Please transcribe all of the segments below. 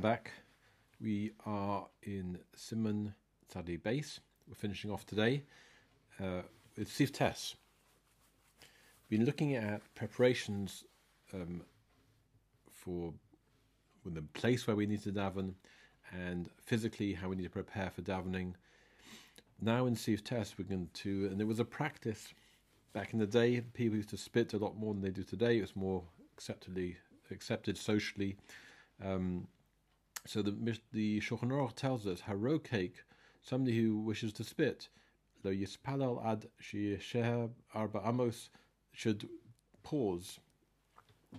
welcome back. We are in Simon Tzadi Base. We're finishing off today uh, with Sif Tess. We've been looking at preparations um, for the place where we need to daven and physically how we need to prepare for davening. Now in Sif Tess, we're going to, and there was a practice back in the day. People used to spit a lot more than they do today. It was more acceptably accepted socially. Um, so the the Shulchan Aruch tells us harokek, somebody who wishes to spit, lo yispalal ad sheher arba amos, should pause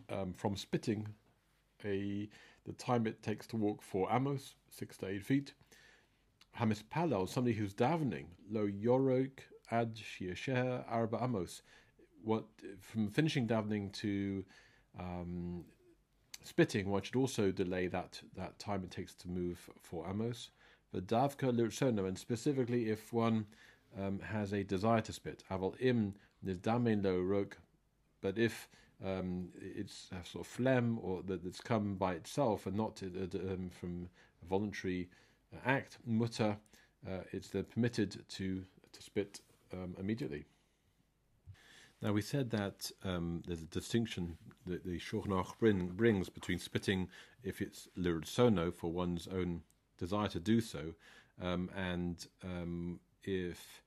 um, from spitting a the time it takes to walk four amos, six to eight feet. Hamis palal, somebody who's davening, lo yorok ad sheher arba amos, what from finishing davening to um, spitting, one should also delay that, that time it takes to move for amos. But davka lirsono, and specifically if one um, has a desire to spit, aval im nizdamen lo rok, but if um, it's a sort of phlegm or that it's come by itself and not uh, um, from a voluntary uh, act, mutter, uh, it's then permitted to to spit um, immediately. Now we said that um, there's a distinction that the Shulchan bring, brings between spitting if it's lirsono for one's own desire to do so, um, and um, if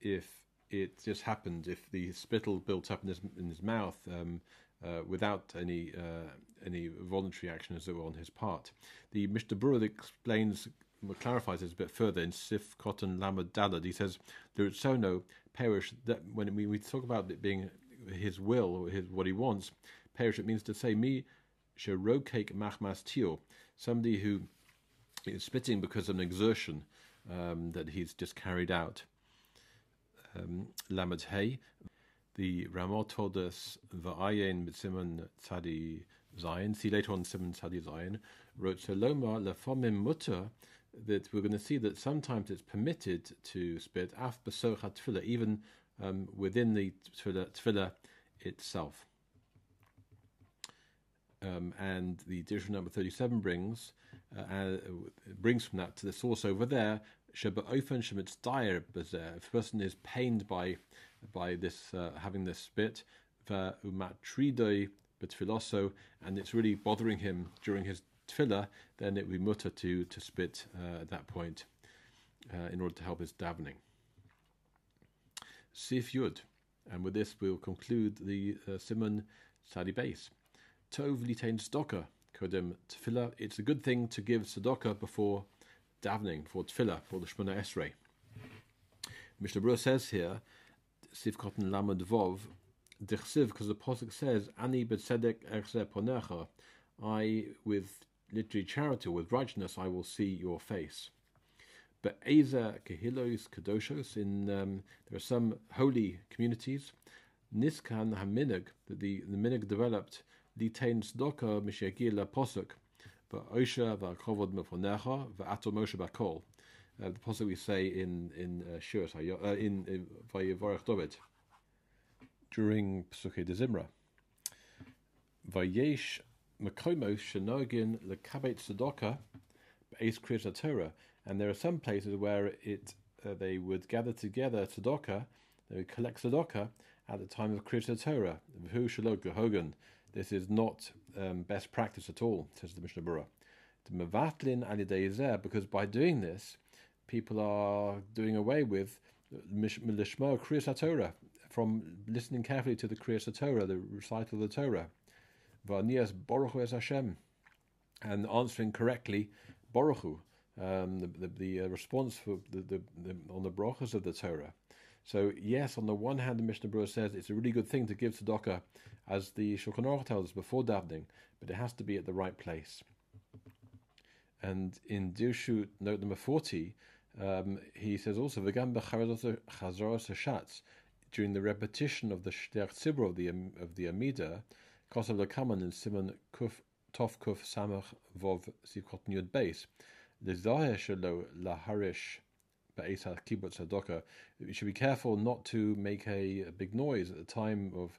if it just happened, if the spittle built up in his in his mouth um, uh, without any uh, any voluntary action as it were on his part. The Mishnah explains clarifies this a bit further in Sif Cotton Lamad Dalad. He says the Ritzono perish that when we, we talk about it being his will or his what he wants, perish it means to say me sherokek machmas tio, somebody who is spitting because of an exertion um, that he's just carried out. Um, Lamed Hey, the us va'ayin mitzimun tzadi zayin. See later on Simon tzadi zayin wrote Saloma lefamim mutter that we're going to see that sometimes it's permitted to spit af besocha tefillah, even um, within the tefillah, tefillah itself. Um, and the edition number 37 brings uh, uh, brings from that to the source over there. If a person is pained by by this uh, having this spit, umatridoi betfiloso, and it's really bothering him during his tefillah, then it would be mutter to, to spit uh, at that point uh, in order to help his davening. Sif Yud. And with this, we'll conclude the uh, Simon study base. Tov litain tzedakah kodem tefillah. It's a good thing to give tzedakah before davening, for tefillah, for the Shemona Esrei. Mishnah Berurah says here, Sif Cotton Lamed Vov, Dichsiv, because the Pasuk says, Ani betzedek erze ponecha, I, with literary charity, with righteousness, I will see your face. But Eza Kehilos Kadoshos, in um, there are some holy communities, Niskan Haminig, that the, the minig developed, Litain Sdoka Mishiagila Posuk, Osha Vakovod Mefonecha, Va'ato Moshe Bakol. Uh, the posuk we say in in uh, uh, in, Vayevorach David during Pesukei de Zimra. Vayesh Makomo Shenogin Lekabet Sadoka Beis Kriyat Torah, and there are some places where it uh, they would gather together Sadoka, they would collect Sadoka at the time of Kriyat Torah. Gehogan. This is not um, best practice at all, says the Mishnah Berurah. The Mevatlin Alidei because by doing this, people are doing away with Lishma Kriyat Torah, from listening carefully to the Kriyat Torah, the recital of the Torah. Vanias Baruch es Hashem, and answering correctly Baruch um, the, the, the uh, response for the, the, the, on the brachas of the Torah. So yes, on the one hand, the Mishnah Berurah says it's a really good thing to give tzedakah, as the Shulchan Aruch tells us before davening, but it has to be at the right place. And in Dirshu note number forty, um, he says also v'gam b'chazaros hashatz during the repetition of the shterch tzibur of the of the Amida, Kosav Lekaman in Simon Kuf Tov Kuf Samach Vov Sivkot Yud Beis. L'zahir shelo laharish be'esa kibbutz hadoka. You should be careful not to make a, big noise at the time of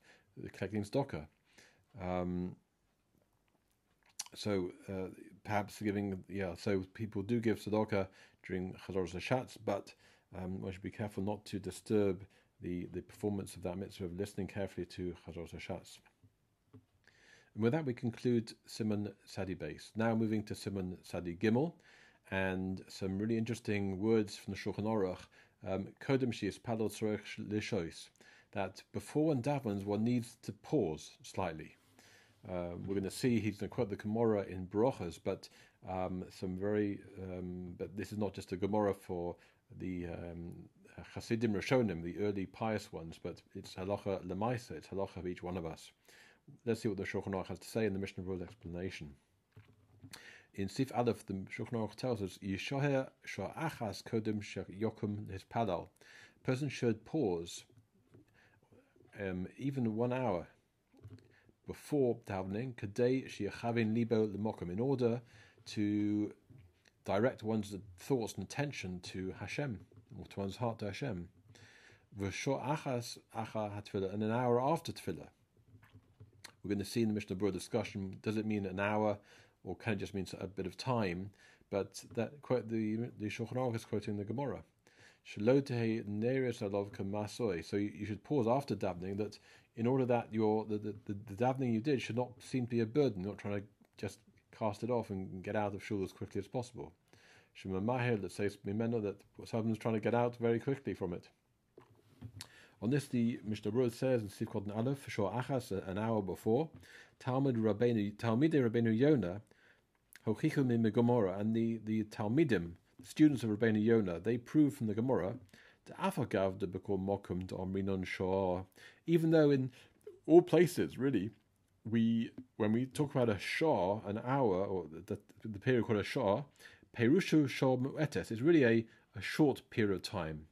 collecting tzedakah. Um, so uh, perhaps giving, yeah, so people do give tzedakah during Chazor Hashatz, but um, one should be careful not to disturb the, the performance of that mitzvah of listening carefully to Chazor Hashatz. And with that, we conclude Simon Sadi Base. Now moving to Simon Sadi Gimel, and some really interesting words from the Shulchan Aruch. Um, Kodem Shis Padol Lishois, that before one davens, one needs to pause slightly. Uh, we're going to see he's going to quote the Gemara in Brochas, but um, some very, um, but this is not just a Gemara for the um, Hasidim Rishonim, the early pious ones, but it's halacha lemaisa, it's halacha of each one of us. Let's see what the Shulchan Aruch has to say in the Mishnah Berurah explanation. In Sif Aleph, the Shulchan Aruch tells us, Yishoher Sho'achas Kodim Yokum His Padal. Person should pause um, even one hour before davening, Kadei Shiachavin Libo Lemokum, in order to direct one's thoughts and attention to Hashem, or to one's heart to Hashem. V'shor achas acha hatfila, and an hour after tefillah. We're going to see in the Mishnah Berurah discussion, does it mean an hour, or can it just mean a bit of time? But that quote the the Shulchan Aruch is quoting the Gemara. So you, you should pause after davening that in order that your the, the, the, the davening you did should not seem to be a burden, not trying to just cast it off and get out of shul as quickly as possible. Shema Mahir that says that someone's trying to get out very quickly from it. On this, the Mishnah Berurah says in Sivkot Aleph, for sure, Achas, an hour before, Talmud Rabbeinu, Talmide Rabbeinu Yonah, Hochichum in Gemara, and the, the Talmidim, the students of Rabbeinu Yonah, they prove from the Gomorrah, Gemara Afagav de Bekor Mokum to Omrinon Shor. Even though in all places, really, we when we talk about a shah, an hour, or the, the period called a shah, Perushu Shor Mu'etes is really a, a short period of time.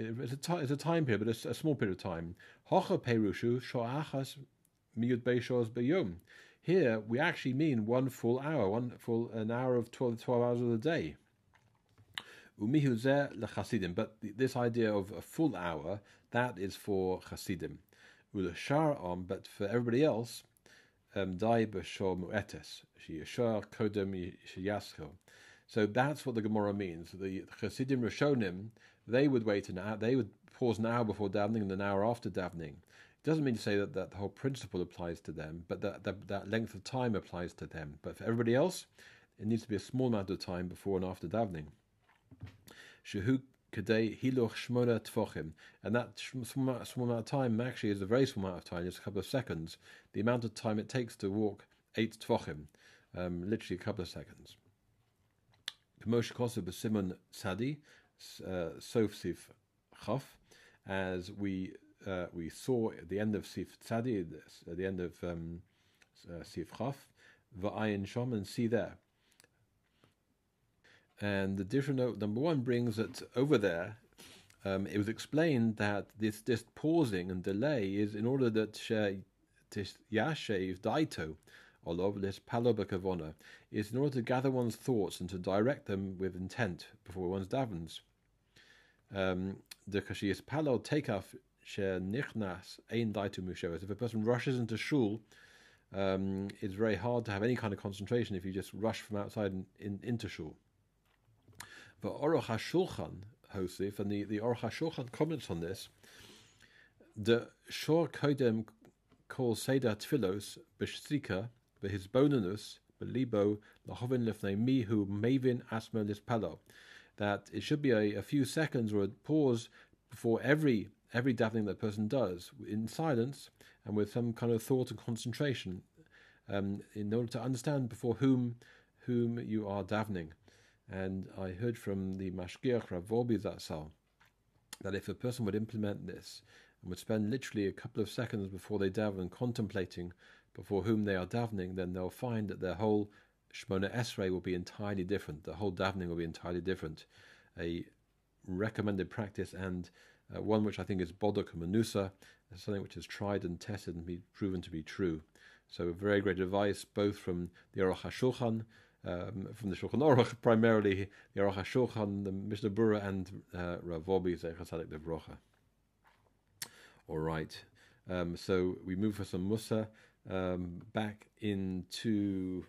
It's a, t- it's a time period, but it's a small period of time. Hocha Perushu Sho'achas Miyud Beishos. Here we actually mean one full hour, one full an hour of 12, 12 hours of the day. Umihuzeh lechasidim. But this idea of a full hour, that is for chasidim. Ulashar on, but for everybody else, um, dai. So that's what the Gemara means. The Chasidim Rishonim, they would wait an hour, they would pause an hour before davening and an hour after davening. It doesn't mean to say that, that the whole principle applies to them, but that, that, that length of time applies to them. But for everybody else, it needs to be a small amount of time before and after davening. Hiloch Shmona Tfochim. And that small, amount of time actually is a very small amount of time, just a couple of seconds. The amount of time it takes to walk eight Tfochim, um, literally a couple of seconds. Moshe Kosev Simon Sadi, uh, Sof Sif Chaf, as we uh, we saw at the end of Sif Tzadi, at the end of um, uh, Sif Chaf, Va'ayin Shom, and see there. And the different note number one brings that over there, um, it was explained that this this pausing and delay is in order that Yashev Daito, Olov this palobakavona, is in order to gather one's thoughts and to direct them with intent before one's davens. Um, the kashiyas palo takeoff share nichnas ein daitu musheves. If a person rushes into shul, um, it's very hard to have any kind of concentration if you just rush from outside in, in, into shul. But Aruch HaShulchan, Hosif, and the, the Aruch HaShulchan comments on this, the Shor Kodem call Seder Tfilos B'Shtrika B'Hizbonanus B'Libo Lahovin Lefnei Mihu Mavin Asma Lispalo, that it should be a, a few seconds or a pause before every every davening that person does in silence and with some kind of thought and concentration um, in order to understand before whom whom you are davening. And I heard from the Mashgiach Rav Zatzal that if a person would implement this and would spend literally a couple of seconds before they daven contemplating before whom they are davening, then they'll find that their whole Shmona Esrei will be entirely different. The whole davening will be entirely different. A recommended practice and uh, one which I think is Bodok Manusa, something which is tried and tested and be proven to be true. So, very great advice both from the Aruch HaShulchan um, from the Shulchan Aruch, primarily the Aruch HaShulchan, the Mishnah Berurah, and uh, Rav Wolbe Zechasadik Devrocha. All right, um, so we move for some Musa um, back into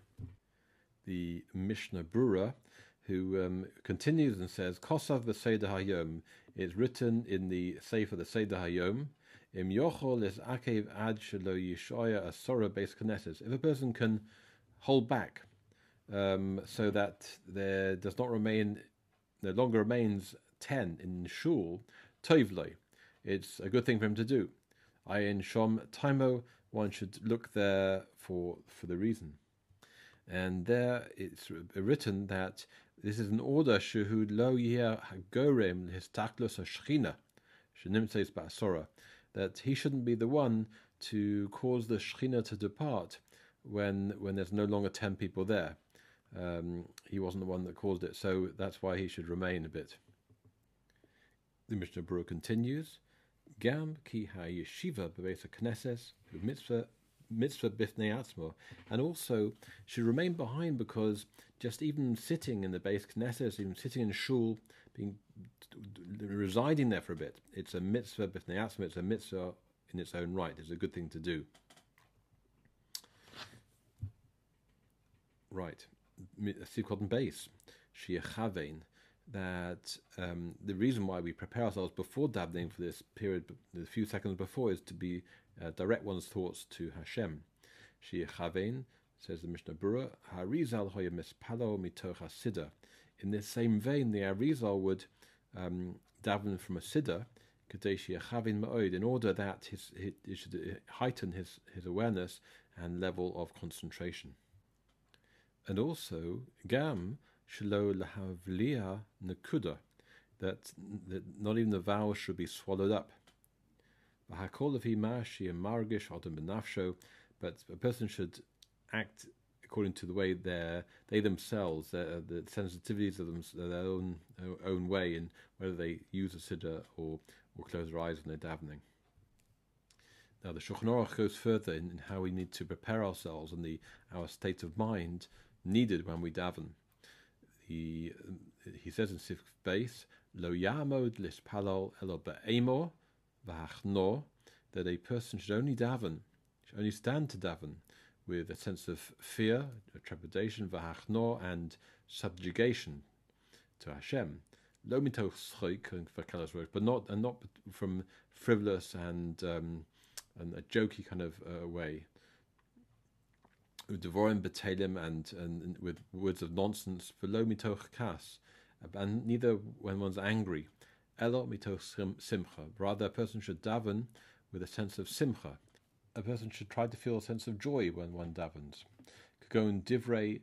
the Mishnah Berurah, who um, continues and says, Kosav v'Seder Hayom is written in the Sefer the Seder Hayom, Im yochol is akev ad shelo yishoya asora base knesses. If a person can hold back um, so that there does not remain, no longer remains 10 in shul, tovloi, it's a good thing for him to do. Ayin shom taimo, one should look there for, for the reason. And there it's written that this is an order shehud lo yeh hagorem shenimtzeis ba'asora that he shouldn't be the one to cause the Shekhinah to depart when when there's no longer ten people there. Um, he wasn't the one that caused it, so that's why he should remain a bit. The Mishnah Berurah continues, Gam ki ha yeshiva b'beis knesses mitzvah mitzvah bifnei atzmo, and also should remain behind because just even sitting in the base knesses, even sitting in shul, being residing there for a bit. It's a mitzvah b'fnei atzma. It's a mitzvah in its own right. It's a good thing to do. Right, Sikot base, shiachavein. That um, the reason why we prepare ourselves before davening for this period, the few seconds before, is to be uh, direct one's thoughts to Hashem. Shiachavein says the Mishnah Berurah, Harizal hoya mispalo mitoch hasidah. In this same vein, the Arizal would um, daven from a siddur, in order that his, he should heighten his, his awareness and level of concentration. And also, gam shelo lahavlia nekuda, that, that not even the vowel should be swallowed up. V'hakolavi ma'ashi margish odem benafsho, but a person should act according to the way they they themselves, uh, the sensitivities of them, their own own way, and whether they use a siddur or or close their eyes when they're davening. Now the Shulchan Aruch goes further in, in, how we need to prepare ourselves and the our state of mind needed when we daven. He he says in Sif base lo yamod lispalal elo be'emor v'hachno that a person should only daven, should only stand to daven with a sense of fear, trepidation, v'hachno, and subjugation to Hashem. Lo mitoch for Keller's words, but not and not from frivolous and um, and a jokey kind of uh, way. Devorim betelim and and with words of nonsense for lo mitoch kas, and neither when one's angry. Elo mitoch simcha. Rather, a person should daven with a sense of simcha, a person should try to feel a sense of joy when one davens. Kagon divrei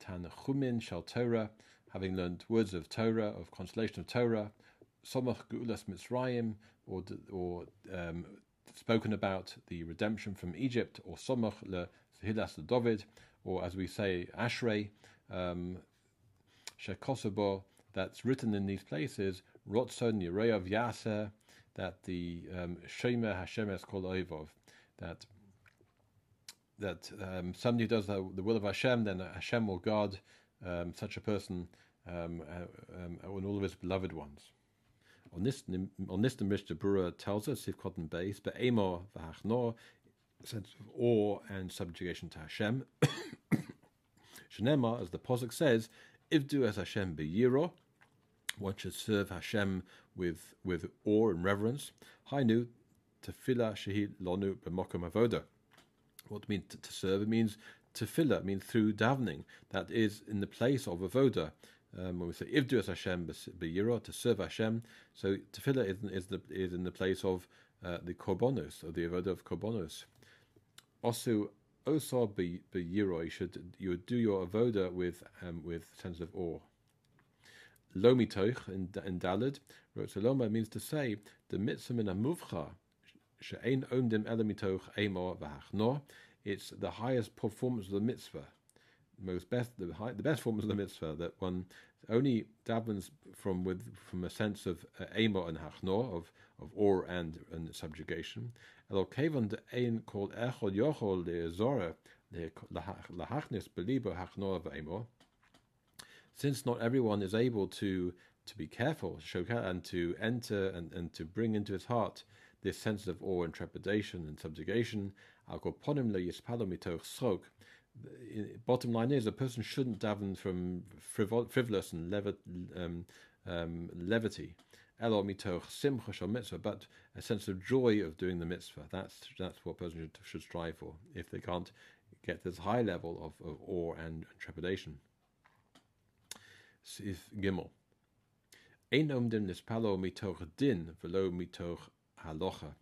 tanchumin shal Torah, having learned words of Torah, of consolation of Torah, somach geulas mitzrayim, or or um, spoken about the redemption from Egypt, or somach le hilas David, or as we say ashrei, um, shekosobo, that's written in these places, rotzon yireyav yaser, that the um, Shema Hashem is called Oivov, that that um, somebody does the, the, will of Hashem, then Hashem will guard um, such a person um, uh, um, and all of his beloved ones. On this, on this, the Mishnah Berurah tells us, if cotton base, but Amor v'hachnor, sense of awe and subjugation to Hashem. Shenema, as the Posuk says, Ivdu as Hashem beyiro, one should serve Hashem with with awe and reverence. Hainu tefillah shehid lonu b'mokom avoda. What means to, to serve? It means tefillah, means through davening. That is in the place of avoda. Um, when we say ivdu as Hashem b'yira, to serve Hashem, so tefillah is, is, the, is in the place of uh, the korbanos, or the avoda of korbanos. Also b'yira, you should you would do your avoda with um, with sense of awe. Lomitoch in, in Dalid, Rotzaloma means to say the mitzvah min amuvcha she'ein omdim elamitoch emor v'hachno. It's the highest performance of the mitzvah, most best the, high, the best form of the mitzvah that one only davens from with from a sense of uh, emor and hachno of of awe and and subjugation. Ein echol yochol lahachnis belibo since not everyone is able to to be careful, and to enter and, and to bring into his heart this sense of awe and trepidation and subjugation, bottom line is a person shouldn't daven from frivol- frivolous and um, um, levity. Elo mitoch simcha mitzvah, but a sense of joy of doing the mitzvah. That's that's what a person should, should strive for. If they can't get this high level of, of awe and, trepidation. Sif Gimel. Ein nispalo mitoch din velo mitoch halocha.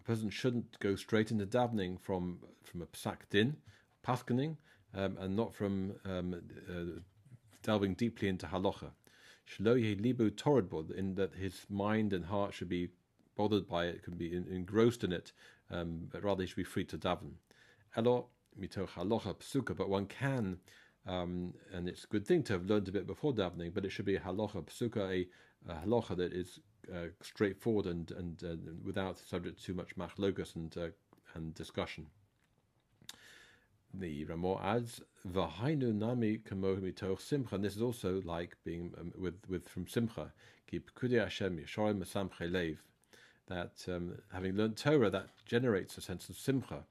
A person shouldn't go straight into davening from from a psak din, paskening, um, and not from um, uh, delving deeply into halacha. Libu toradbod, in that his mind and heart should be bothered by it, could be engrossed in it, um, but rather he should be free to daven. Elo mitoch halacha psuka, but one can, um, and it's a good thing to have learned a bit before davening, but it should be a halacha psuka, a, a halacha that is uh, straightforward and and uh, without subject to too much machlokas and uh, and discussion. The Ramo adds v'hainu nami kamo mitoch simcha. And this is also like being um, with with from simcha. Hashem yishorim. That um, having learned Torah, that generates a sense of simcha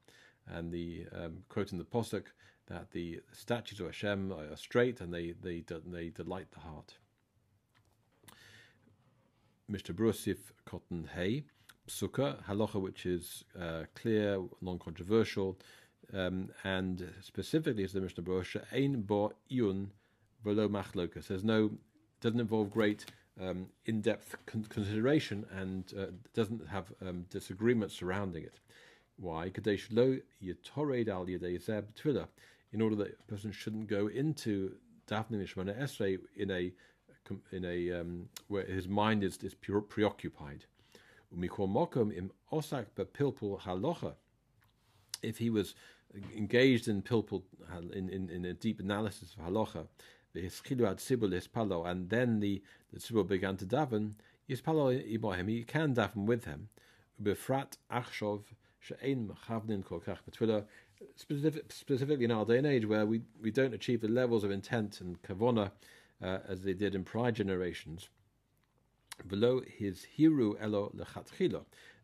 and the um, quote in the posuk that the statutes of Hashem are straight and they they they delight the heart. Mr. Brusif Cotton Hay, Sukkah, halacha which is uh, clear, non-controversial, um, and specifically as the Mishnah Berurah, Ein Bo Iyun Velo Machlokas. There's no, doesn't involve great um, in-depth con- consideration and uh, doesn't have um, disagreements surrounding it. Why? Kadesh lo yitored al yedei zeb tefillah, in order that a person shouldn't go into davening Shemona Esrei in a in a um, where his mind is is preoccupied. Umikol mokom im osak bepilpul halocha. If he was engaged in pilpul in, in, in a deep analysis of halacha, the heskilu had zibul ispalo, and then the the tzibur began to daven. Yispalo ibohem, he can daven with him. Achshov Specific, specifically in our day and age, where we, we don't achieve the levels of intent and kavona uh, as they did in prior generations. Below his hiru elo.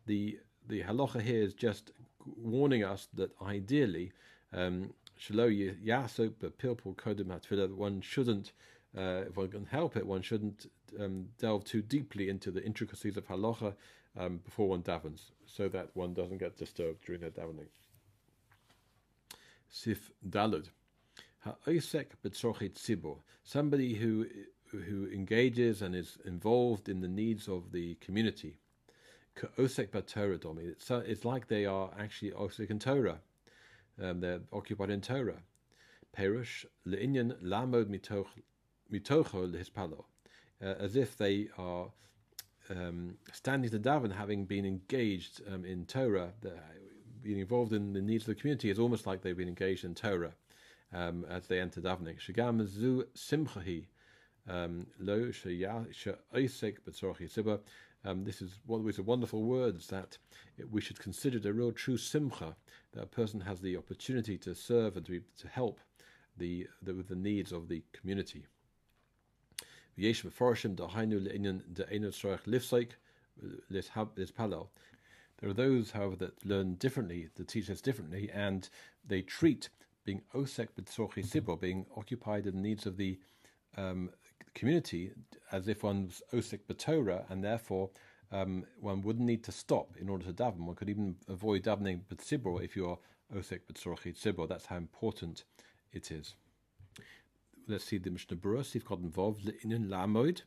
The the halacha here is just warning us that ideally, um, yasok pilpul kodem One shouldn't, uh, if one can help it, one shouldn't um, delve too deeply into the intricacies of halacha um, before one davens, so that one doesn't get disturbed during their davening. Sif Dalud. Ha'osek betzorchit tzibur. Somebody who who engages and is involved in the needs of the community. Osek Torah domi. It's, it's like they are actually osek in Torah. Um, they're occupied in Torah. Perush le'inyan lamod mitocho lehispalo. Uh, as if they are um, standing to daven, having been engaged um, in Torah, being involved in the needs of the community, is almost like they've been engaged in Torah um, as they enter davening. Shagam zu simchahi um. Um, this is one of these wonderful words that we should consider the real true simcha that a person has the opportunity to serve and to, be, to help the, the with the needs of the community. There are those, however, that learn differently, that teach us differently, and they treat being osek b'tzorchi sibor, being occupied in the needs of the um, community, as if one's osek b'torah, and therefore um, one wouldn't need to stop in order to daven. One could even avoid davening b'tzibor if you're osek b'tzorchi tzibor. That's how important it is let's see the Mishnah Berurah, got involved in Lamoid,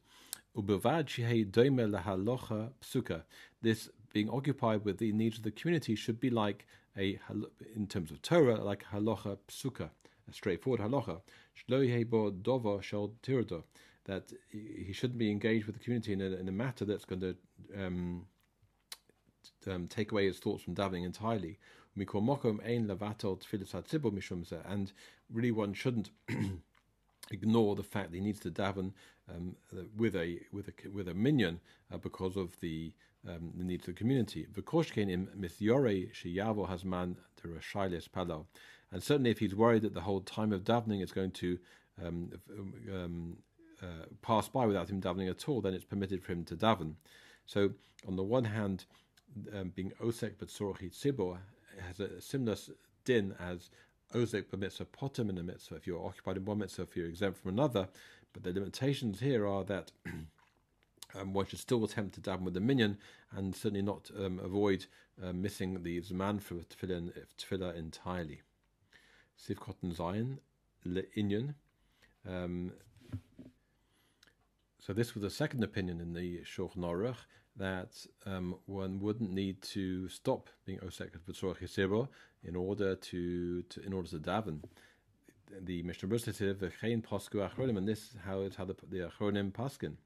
Ubevad Shihei Doime Lahalocha Psuka. This being occupied with the needs of the community should be like a, in terms of Torah, like Halacha Psuka, a straightforward Halacha. Shlo Dovo Shal Tirdo. That he shouldn't be engaged with the community in a, in a matter that's going to um, um, take away his thoughts from davening entirely. And really, one shouldn't ignore the fact that he needs to daven um, with a with a with a minyan uh, because of the um, the needs of the community. And certainly if he's worried that the whole time of davening is going to um, um, uh, pass by without him davening at all, then it's permitted for him to daven. So on the one hand, um, being osek but sorchi tzibor has a similar din as osek permits a potem in a mitzvah if you're occupied in one mitzvah, you're exempt from another. But the limitations here are that um, one should still attempt to daven with the minyan and certainly not um, avoid uh, missing the Zman for tefillah, tefillah entirely. Sivkot and Zion, Inyan. Um, so this was the second opinion in the Shulchan Aruch that um, one wouldn't need to stop being osek b'tzorach yisiro in order to, to in order to daven. The Mishnah Berurah says v'chein pasku achronim, and this is how it's how the, the achronim paskin.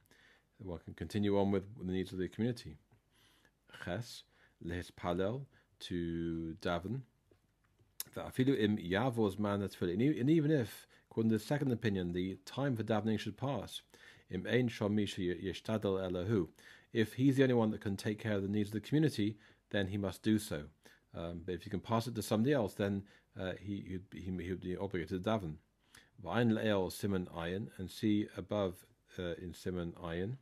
One can continue on with the needs of the community. Ches lehes palel to daven. V'afilu im yavos man and even if, according to the second opinion, the time for davening should pass. Im ein elahu if he's the only one that can take care of the needs of the community, then he must do so. Um, but if you can pass it to somebody else, then uh, he, he, he, would be obligated to daven. V'ayin le'el simon ayin, and see above uh, in simon ayin.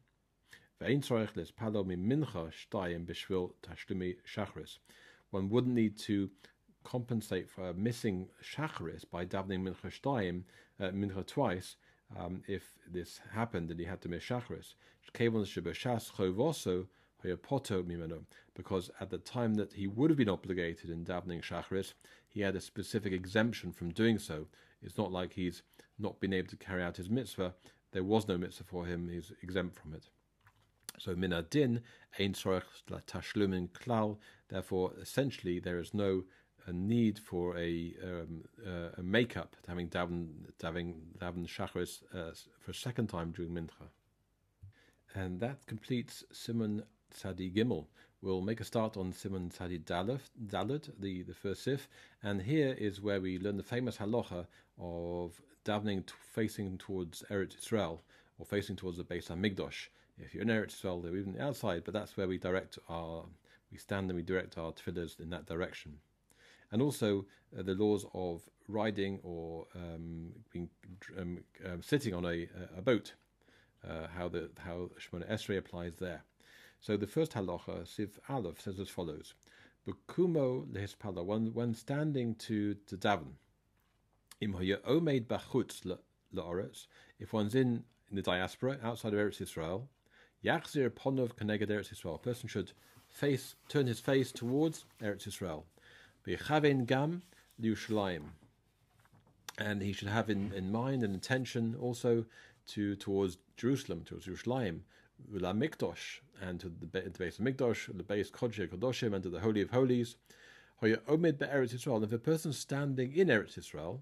Palo mi mincha shtayim tashlumi shachris. One wouldn't need to compensate for missing shachris by davening mincha shtayim, uh, mincha twice, um, if this happened and he had to miss Shacharis. Because at the time that he would have been obligated in davening Shacharis, he had a specific exemption from doing so. It's not like he's not been able to carry out his mitzvah. There was no mitzvah for him, he's exempt from it. So minadin ein tashlumin klal. Therefore, essentially, there is no a need for a um, uh, a makeup, having daven daven daven shacharis uh, for a second time during mincha, and that completes Simon Sadi Gimel. We'll make a start on Simon Tzadi Dalet, the the first sif, and here is where we learn the famous halacha of davening t- facing towards Eretz Israel or facing towards the Beis Hamikdash. If you're in Eretz Israel, they're even outside, but that's where we direct our we stand and we direct our tefillahs in that direction and also uh, the laws of riding or um, being um, um, sitting on a, a boat, uh, how the how Shemona Esrei applies there. So the first halacha, Siv Aleph, says as follows: Bekumo lehispala, when standing to to daven, im omeid bachutz la'aretz, if one's in in the diaspora outside of Eretz Israel, yachzir ponov keneged Eretz Israel, a person should face turn his face towards Eretz Israel. V'chaven gam Yerushalayim. And he should have in, in mind and intention also to towards Jerusalem, towards Yerushalayim, V'la Mikdosh, and to the, the base of Mikdosh, the base Kodshei Kodoshim, and to the Holy of Holies. Hoya Omid Be'eretz Yisrael. And if a person standing in Eretz Yisrael,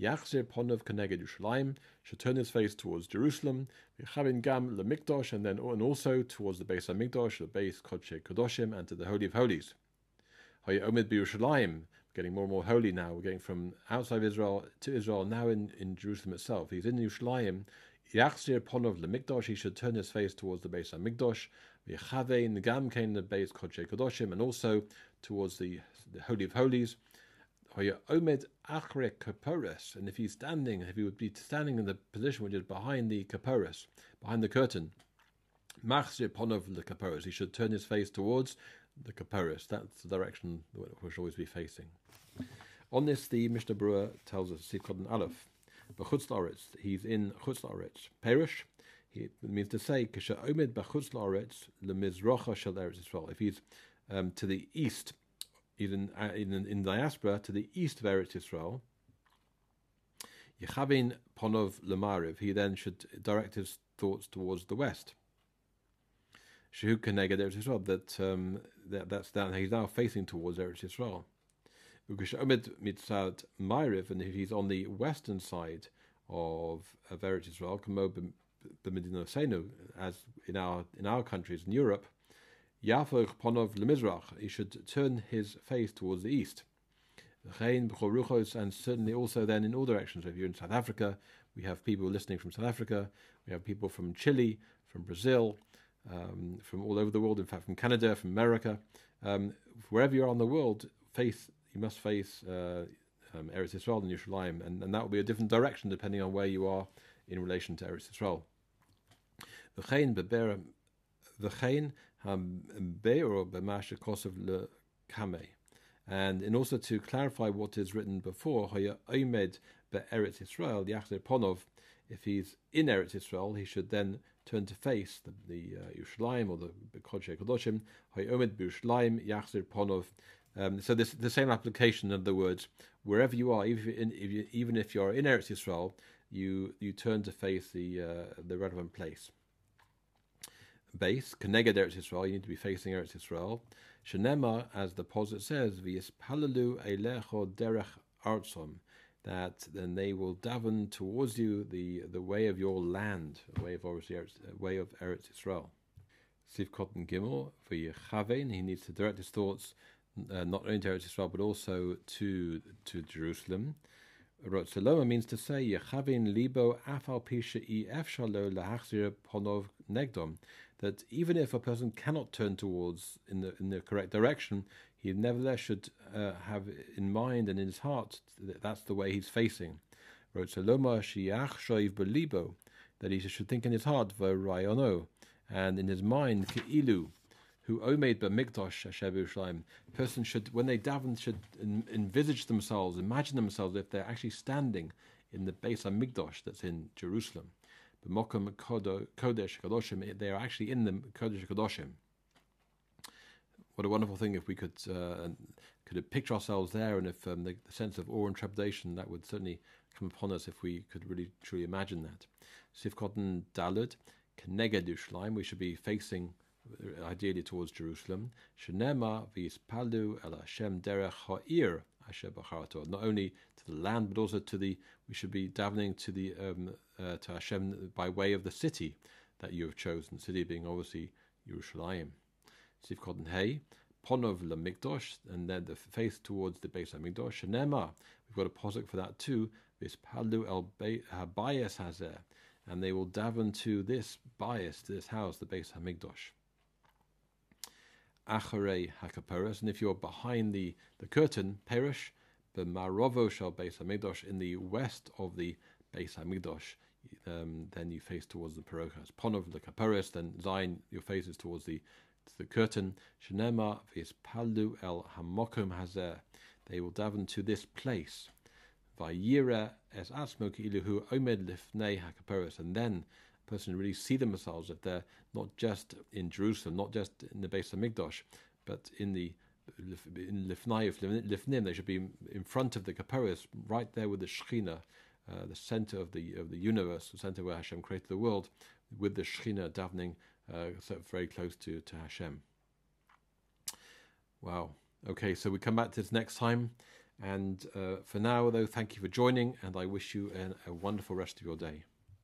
Yachzir Ponov Keneged Yerushalayim, should turn his face towards Jerusalem, V'chavin Gam LeMikdosh, and then and also towards the base of Mikdosh, the base Kodshei Kodoshim, and to the Holy of Holies. Omid Yerushalayim, getting more and more holy now. We're getting from outside Israel to Israel, now in, in Jerusalem itself. He's in Yerushalayim. Yachzir Ponov Mikdosh, he should turn his face towards the base of Mikdosh. V'chavein Gam came the base Kodesh Kodoshim, and also towards the, the Holy of Holies. Omed Achre Kaporis, and if he's standing, if he would be standing in the position which is behind the Kaporis, behind the curtain, Machzir Ponov the Kaporis, he should turn his face towards the Kaparis. That's the direction we should always be facing. On this, the Mishnah Berurah tells us Sikod and Aleph. B'chutz la'aretz, he's in chutz la'aretz. Perish, he means to say, Kisha omid b'chutz la'aretz lemizrocha shel Eretz Yisrael. If he's um, to the east, even uh, in, in diaspora, to the east of Eretz Yisrael, Yechavin ponov lemariv, he then should direct his thoughts towards the west. Shehu Keneged Eretz Yisrael, that, um, that that's down, he's now facing towards Eretz Yisrael. Ugeshomed mitzad Ma'ariv, and he's on the western side of, of Eretz Yisrael, Kamo b'medina Senu, as in our in our countries in Europe, Yafoch Ponov lemizrach, he should turn his face towards the east. And certainly also then in all directions. If you're in South Africa, we have people listening from South Africa, we have people from Chile, from Brazil, um, from all over the world. In fact, from Canada, from America, um, wherever you are in the world, face you must face uh, um, Eretz Yisrael and Yerushalayim, and, and that will be a different direction depending on where you are in relation to Eretz Yisrael. V'chein beber v'chein ham be'or b'masha kosev le kamei, And in also to clarify what is written before, Omed Eretz Israel, Yachzer Ponov, if he's in Eretz Israel, he should then turn to face the, the uh, Yerushalayim or the Kodesh Kodoshim, Omed Yerushalayim, Yachzer Ponov. Um, so this the same application, in other words, wherever you are, even if, in, if you, even if you're in Eretz Israel, you you turn to face the uh, the relevant place. Base, Keneged Eretz Israel, you need to be facing Eretz Israel. Shenema, as the posit says, V'yispalalu eilecho derech artzom, that then they will daven towards you the, the way of your land, the way of obviously Eretz, way of Eretz Israel. Sivkot and Gimel, V'yichavein, he needs to direct his thoughts uh, not only to Eretz Israel but also to to Jerusalem. Rotzaloma means to say Yechavin libo afal pisha efshalo lahachzir ponov negdom that even if a person cannot turn towards in the in the correct direction, he nevertheless should uh, have in mind and in his heart that that's the way he's facing. Rotzaloma shiach shoiv belibo that he should think in his heart v'rayono and in his mind ke'ilu who omed b'mikdash Hashem Yerushalayim. Person should, when they daven, should envisage themselves, imagine themselves if they're actually standing in the Beis Hamikdash that's in Jerusalem. B'mokum Kodesh Kadoshim, they are actually in the Kodesh Kadoshim. What a wonderful thing if we could uh, could picture ourselves there, and if um, the, the, sense of awe and trepidation that would certainly come upon us if we could really truly imagine that. Sifkot Dalud, Keneged we should be facing ideally towards Jerusalem. Shenema v'ispalu el Hashem derech ha'ir asher. Not only to the land, but also to the. We should be davening to the um, uh, to Hashem by way of the city that you have chosen. City being obviously Yerushalayim. Sivkot and Hey. Ponov lemikdosh, and then the face towards the base of Mikdosh. Shenema, we've got a posuk for that too. This palu el habayas hazer, and they will daven to this bias, to this house, the base of Hamikdosh acharei hakaperes, and if you're behind the, the curtain, perish, the marovo shall Beis Hamikdash, in the west of the Beis Hamikdash, um, then you face towards the perokas. Ponov the kaperes, then Zion, your face is towards the the curtain. Shenema palu el hamokum hazer. They will daven to this place. Vayira es asmo iluhu omed lifnei hakaperes, and then a person really see themselves that they're not just in Jerusalem, not just in the base of Mikdosh, but in the in Lifnai, Lifnim, they should be in front of the Kaparis, right there with the Shechina, uh, the center of the of the universe, the center where Hashem created the world, with the Shechina davening uh, very close to, to Hashem. Wow. Okay, so we come back to this next time. And uh, for now, though, thank you for joining, and I wish you an, a wonderful rest of your day.